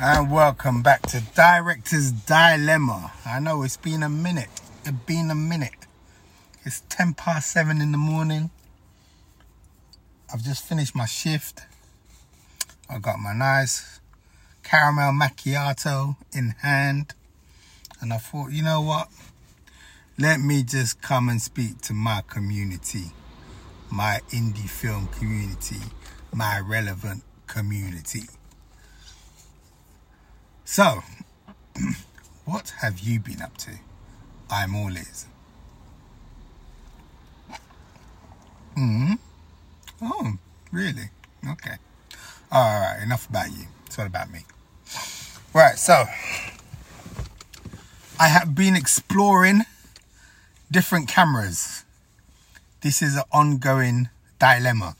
And welcome back to Director's Dilemma. I know it's been a minute. It's been a minute. It's 10 past 7 in the morning. I've just finished my shift. I got my nice caramel macchiato in hand. And I thought, you know what? Let me just come and speak to my community, my indie film community, my relevant community. So, what have you been up to? I'm all ears. Hmm. Oh, really? Okay. All right. Enough about you. It's all about me. Right. So, I have been exploring different cameras. This is an ongoing dilemma.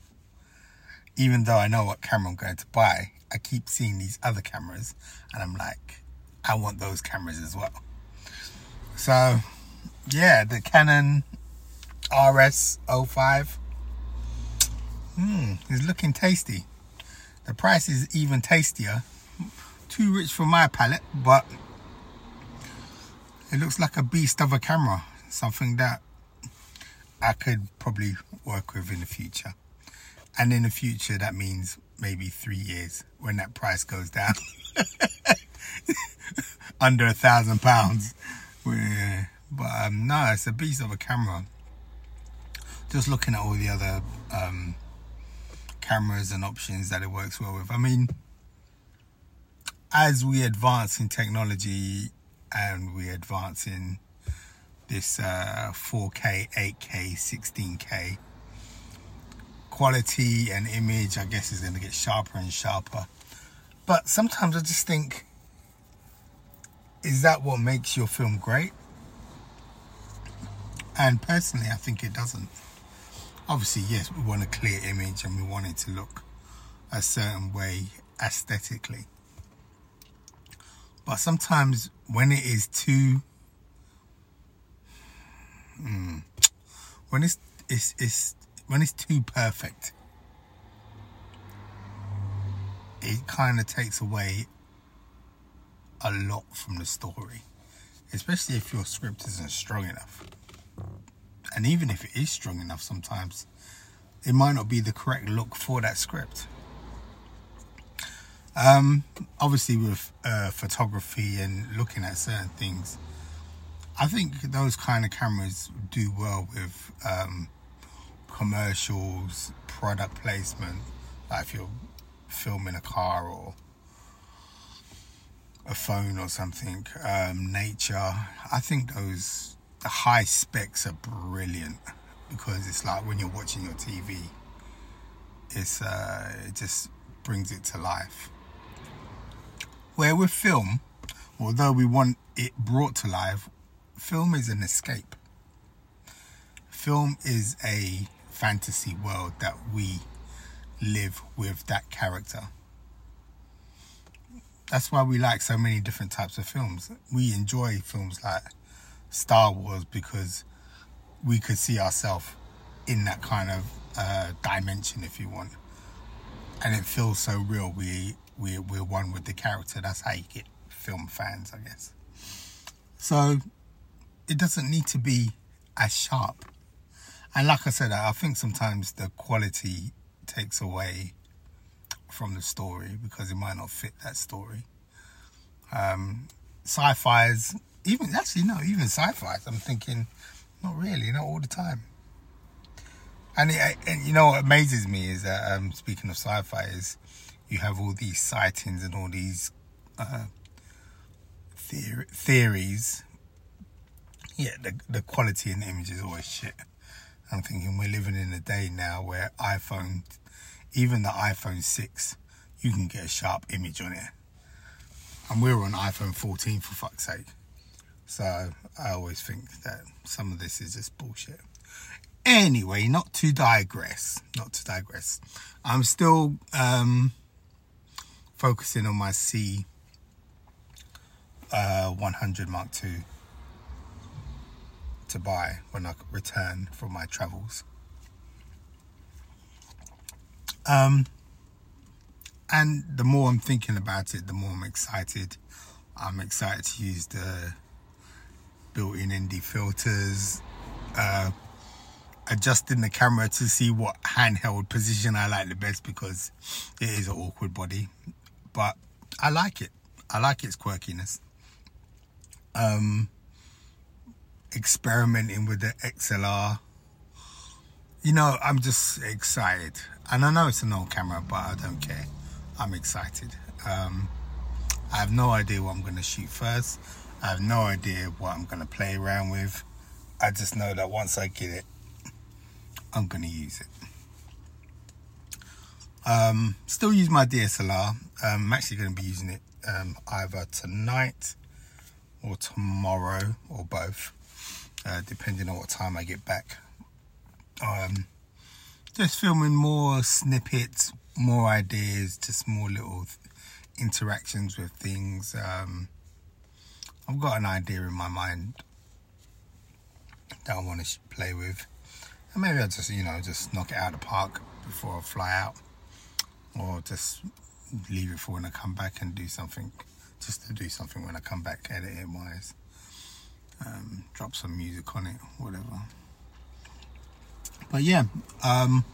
Even though I know what camera I'm going to buy, I keep seeing these other cameras and I'm like, I want those cameras as well. So, yeah, the Canon RS05 hmm, is looking tasty. The price is even tastier. Too rich for my palate, but it looks like a beast of a camera. Something that I could probably work with in the future. And in the future, that means maybe three years when that price goes down under a thousand pounds. But um, no, it's a beast of a camera. Just looking at all the other um, cameras and options that it works well with. I mean, as we advance in technology and we advance in this uh, 4K, 8K, 16K, quality and image, I guess, is going to get sharper and sharper. But sometimes I just think, is that what makes your film great? And personally, I think it doesn't. Obviously, yes, we want a clear image and we want it to look a certain way aesthetically. But sometimes when it is too, mm, when it's, it's, it's when it's too perfect, it kind of takes away a lot from the story, especially if your script isn't strong enough. And even if it is strong enough, sometimes it might not be the correct look for that script. Um, obviously, with uh, photography and looking at certain things, I think those kind of cameras do well with um, commercials, product placement, like if you're filming a car or a phone or something, um, nature. I think those the high specs are brilliant because it's like when you're watching your TV, it's uh, it just brings it to life. Where with film, although we want it brought to life, film is an escape. Film is a fantasy world that we live with that character. That's why we like so many different types of films. We enjoy films like Star Wars because we could see ourselves in that kind of uh, dimension, if you want, and it feels so real. We we we're one with the character. That's how you get film fans, I guess. So it doesn't need to be as sharp and like I said, I think sometimes the quality takes away from the story because it might not fit that story. Um, sci-fi's even actually no, even sci-fi's. I'm thinking, not really, not all the time. And, it, and you know what amazes me is that um, speaking of sci-fi is you have all these sightings and all these uh, theor- theories. Yeah, the the quality in the image is always shit. I'm thinking we're living in a day now where iPhone, even the iPhone 6, you can get a sharp image on it. And we're on iPhone 14 for fuck's sake. So I always think that some of this is just bullshit. Anyway, not to digress, not to digress. I'm still um, focusing on my C uh, 100 Mark II to buy when I return from my travels. Um, and the more I'm thinking about it, the more I'm excited. I'm excited to use the built-in ND filters, uh, adjusting the camera to see what handheld position I like the best because it is an awkward body, but I like it. I like its quirkiness. Um, experimenting with the XLR. You know, I'm just excited, and I know it's an old camera, but I don't care. I'm excited. Um, I have no idea what I'm going to shoot first. I have no idea what I'm going to play around with. I just know that once I get it, I'm going to use it. Um, still use my DSLR. Um, I'm actually going to be using it um, either tonight or tomorrow or both, uh, depending on what time I get back. Um, just filming more snippets, more ideas, just more little interactions with things. Um, I've got an idea in my mind that I want to play with, and maybe I'll just you know just knock it out of the park before I fly out, or just leave it for when I come back and do something, just to do something when I come back, editing wise. Um, drop some music on it, whatever. But yeah, um,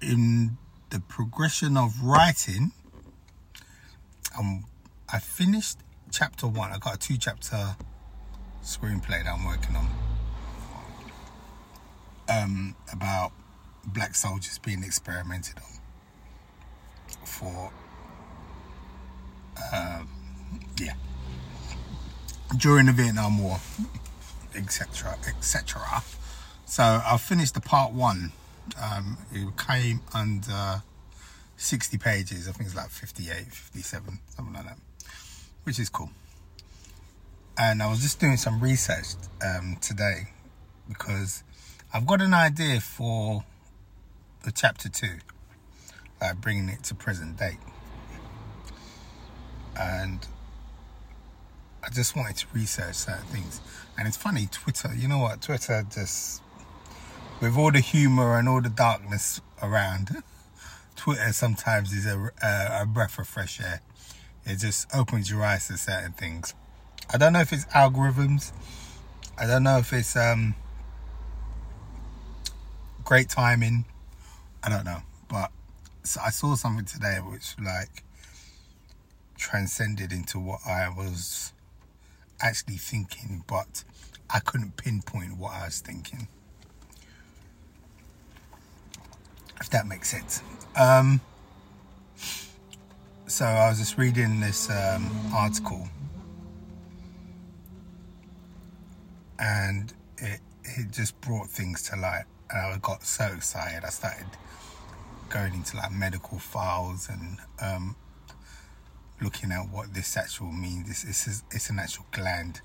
in the progression of writing, um, I finished chapter one. I got a two chapter screenplay that I'm working on um, about black soldiers being experimented on for, um, yeah, during the Vietnam War, etc., etc. So I finished the part one um, it came under 60 pages. I think it's like 58, 57, something like that, which is cool. And I was just doing some research um, today because I've got an idea for the chapter two, uh, bringing it to present date. And I just wanted to research certain things. And it's funny, Twitter, you know what? Twitter just with all the humor and all the darkness around, Twitter sometimes is a, a, a, breath of fresh air. It just opens your eyes to certain things. I don't know if it's algorithms. I don't know if it's um, great timing. I don't know, but so I saw something today which like transcended into what I was actually thinking, but I couldn't pinpoint what I was thinking. if that makes sense. Um, so I was just reading this um, article, and it it just brought things to light, and I got so excited. I started going into like medical files and um, looking at what this actual means. This, is it's an actual gland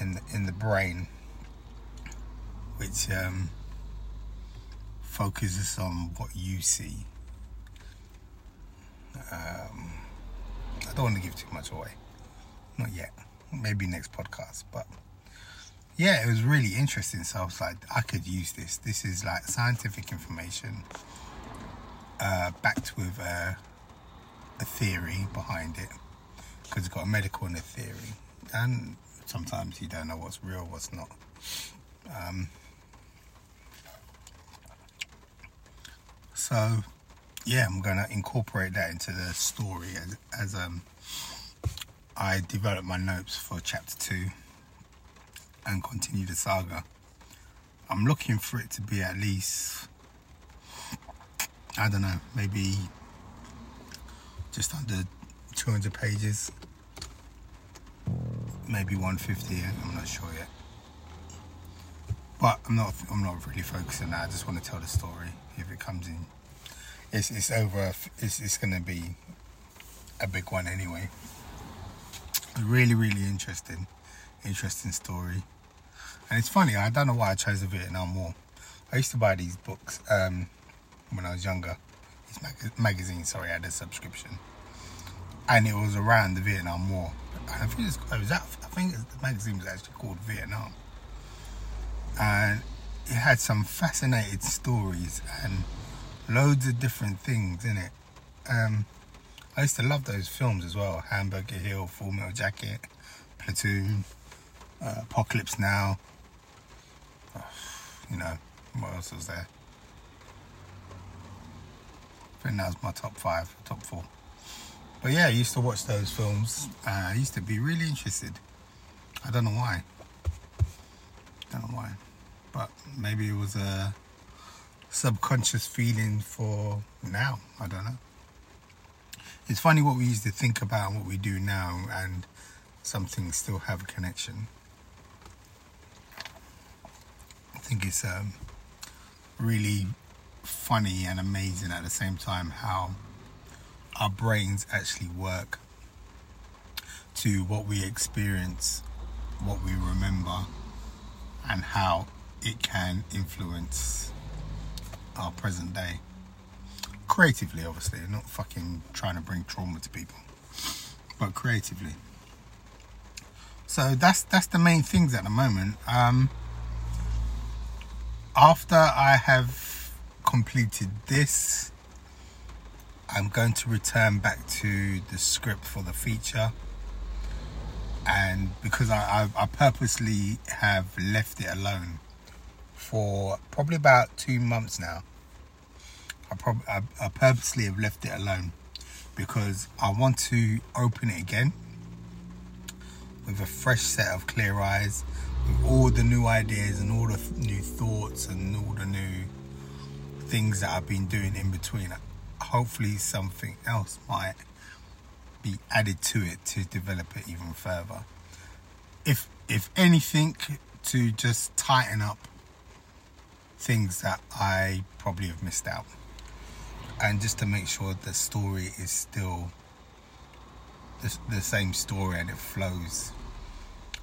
in the, in the brain, which um, focuses on what you see. Um, I don't want to give too much away. Not yet. Maybe next podcast. But yeah, it was really interesting. So I was like, I could use this. This is like scientific information uh, backed with a, a theory behind it. Because it's got a medical and a theory. And sometimes you don't know what's real, what's not. Um, So, yeah, I'm going to incorporate that into the story as, as um, I develop my notes for chapter two and continue the saga. I'm looking for it to be at least, I don't know, maybe just under 200 pages, maybe 150. I'm not sure yet. But I'm not. I'm not really focusing on that. I just want to tell the story. If it comes in, it's it's over. It's it's going to be a big one anyway. A really, really interesting, interesting story. And it's funny. I don't know why I chose the Vietnam War. I used to buy these books um, when I was younger. Mag- magazines. Sorry, I had a subscription, and it was around the Vietnam War. And I think it was, was that. I think the magazine was actually called Vietnam and it had some fascinating stories and loads of different things in it. Um, I used to love those films as well. Hamburger Hill, Full Metal Jacket, Platoon, uh, Apocalypse Now. you know, what else was there? I think that was my top five, top four. But yeah, I used to watch those films. Uh, I used to be really interested. I don't know why. Don't know why. But maybe it was a subconscious feeling for now. I don't know. It's funny what we used to think about and what we do now, and some things still have a connection. I think it's um, really funny and amazing at the same time how our brains actually work to what we experience, what we remember, and how it can influence our present day. Creatively, obviously, not fucking trying to bring trauma to people, but creatively. So that's that's the main things at the moment. Um, after I have completed this, I'm going to return back to the script for the feature. And because I, I, I purposely have left it alone for probably about two months now, I, prob- I, I purposely have left it alone because I want to open it again with a fresh set of clear eyes, with all the new ideas and all the new thoughts and all the new things that I've been doing in between. Hopefully, something else might be added to it to develop it even further. If if anything, to just tighten up things that I probably have missed out, and just to make sure the story is still the, the same story and it flows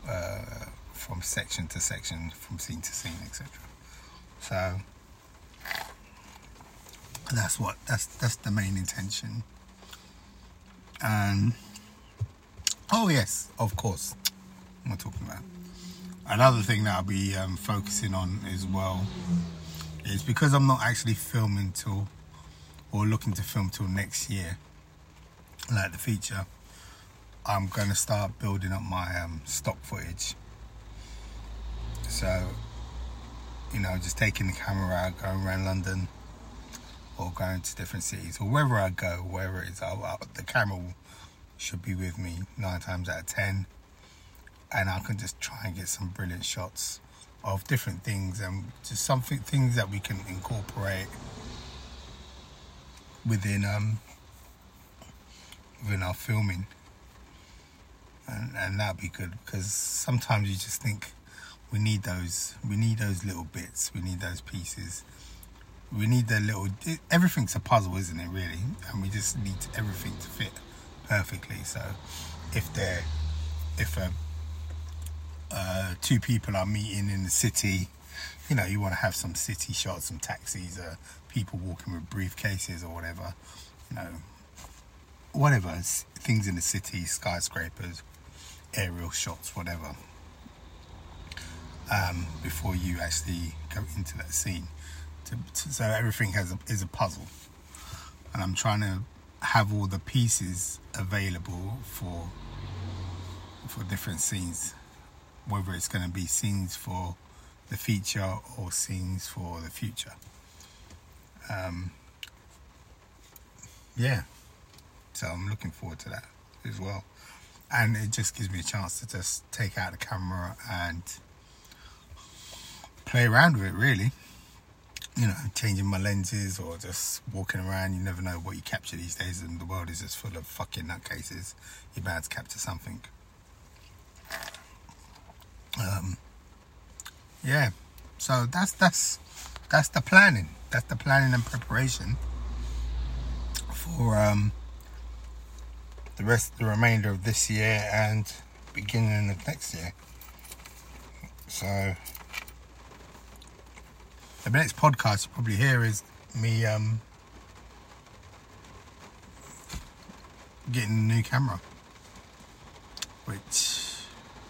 uh, from section to section, from scene to scene, etc. So that's what that's that's the main intention. And oh yes, of course, I talking about? Another thing that I'll be um, focusing on as well is because I'm not actually filming till or looking to film till next year, like the feature. I'm going to start building up my um, stock footage. So, you know, just taking the camera out, going around London, or going to different cities, or wherever I go, wherever it is, I'll, I'll, the camera should be with me nine times out of ten, and I can just try and get some brilliant shots of different things and just something things that we can incorporate within um within our filming. And, and that'd be good because sometimes you just think we need those we need those little bits we need those pieces we need the little everything's a puzzle isn't it really and we just need everything to fit perfectly so if they're if a, uh, two people are meeting in the city you know you want to have some city shots some taxis uh, people walking with briefcases or whatever you know whatever things in the city skyscrapers aerial shots, whatever, um, before you actually go into that scene. To, to, so everything has a, is a puzzle, and I'm trying to have all the pieces available for for different scenes, whether it's going to be scenes for the feature or scenes for the future. Um, yeah, so I'm looking forward to that as well. And it just gives me a chance to just take out the camera and play around with it really you know changing my lenses or just walking around you never know what you capture these days and the world is just full of fucking nutcases. You're bound to capture something. Um yeah so that's that's that's the planning. That's the planning and preparation for um the rest, the remainder of this year and beginning of next year. So the next podcast you'll probably hear is me um, getting a new camera, which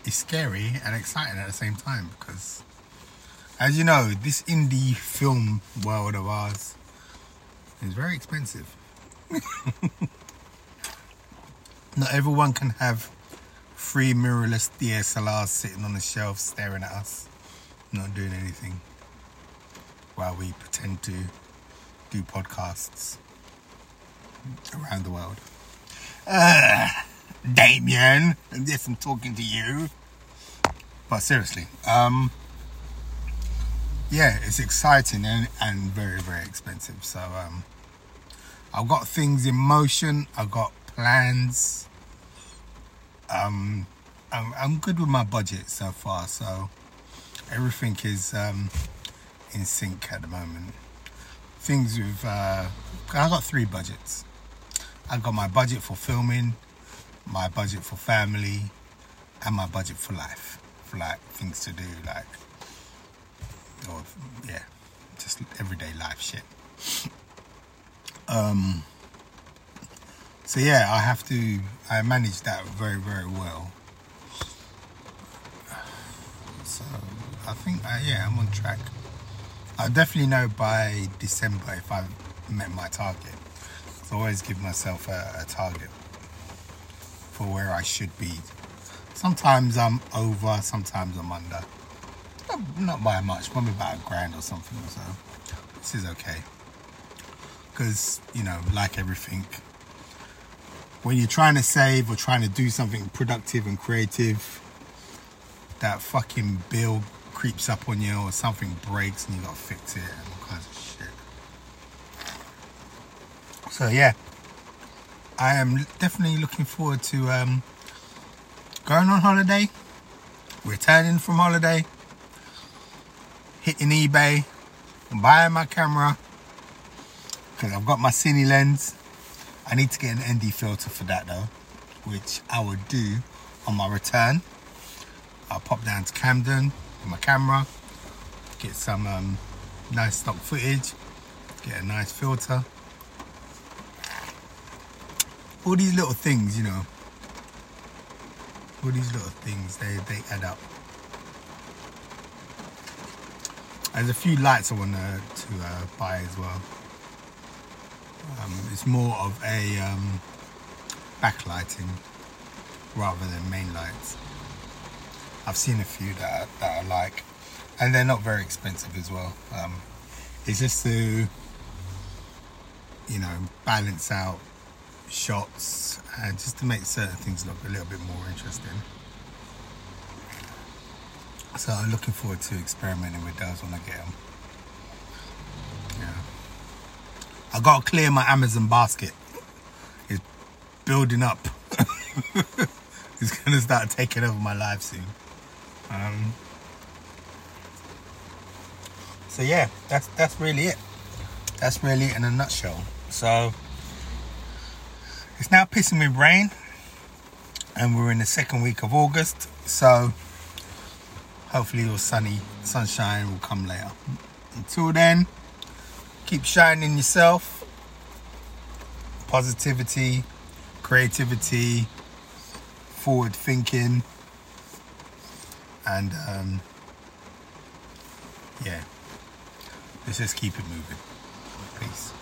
is scary and exciting at the same time because, as you know, this indie film world of ours is very expensive. Not everyone can have three mirrorless DSLRs sitting on the shelf staring at us, not doing anything, while we pretend to do podcasts around the world. Uh, Damien, yes, I'm talking to you. But seriously, um, yeah, it's exciting and, and very, very expensive. So, um, I've got things in motion, I've got plans. Um, I'm, I'm good with my budget so far, so everything is um, in sync at the moment. Things with, uh, I got three budgets. I got my budget for filming, my budget for family, and my budget for life, for like things to do, like, or yeah, just everyday life shit. Um, so yeah, I have to. I manage that very, very well. So I think, uh, yeah, I'm on track. I definitely know by December if I've met my target. So I always give myself a, a target for where I should be. Sometimes I'm over, sometimes I'm under. Not, not by much, probably about a grand or something or so. This is okay. Because, you know, like everything, when you're trying to save or trying to do something productive and creative, that fucking bill creeps up on you or something breaks and you gotta fix it and all kinds of shit. So yeah, I am definitely looking forward to um, going on holiday, returning from holiday, hitting eBay, buying my camera because I've got my cine lens. I need to get an ND filter for that though, which I will do on my return. I'll pop down to Camden my camera, get some um, nice stock footage, get a nice filter. All these little things, you know, all these little things, they, they add up. There's a few lights I want to, to uh, buy as well. Um, it's more of a um, backlighting rather than main lights. I've seen a few that, I- that I like, and they're not very expensive as well. Um, it's just to, you know, balance out shots and just to make certain things look a little bit more interesting. So I'm looking forward to experimenting with those when I get them. Yeah. I gotta clear my Amazon basket. It's building up. it's gonna start taking over my life soon. Um, so yeah, that's that's really it. That's really it in a nutshell. So it's now pissing with rain, and we're in the second week of August. So hopefully, your sunny sunshine will come later. Until then, keep shining yourself. Positivity, creativity, forward thinking, and um, yeah, let's just keep it moving. Peace.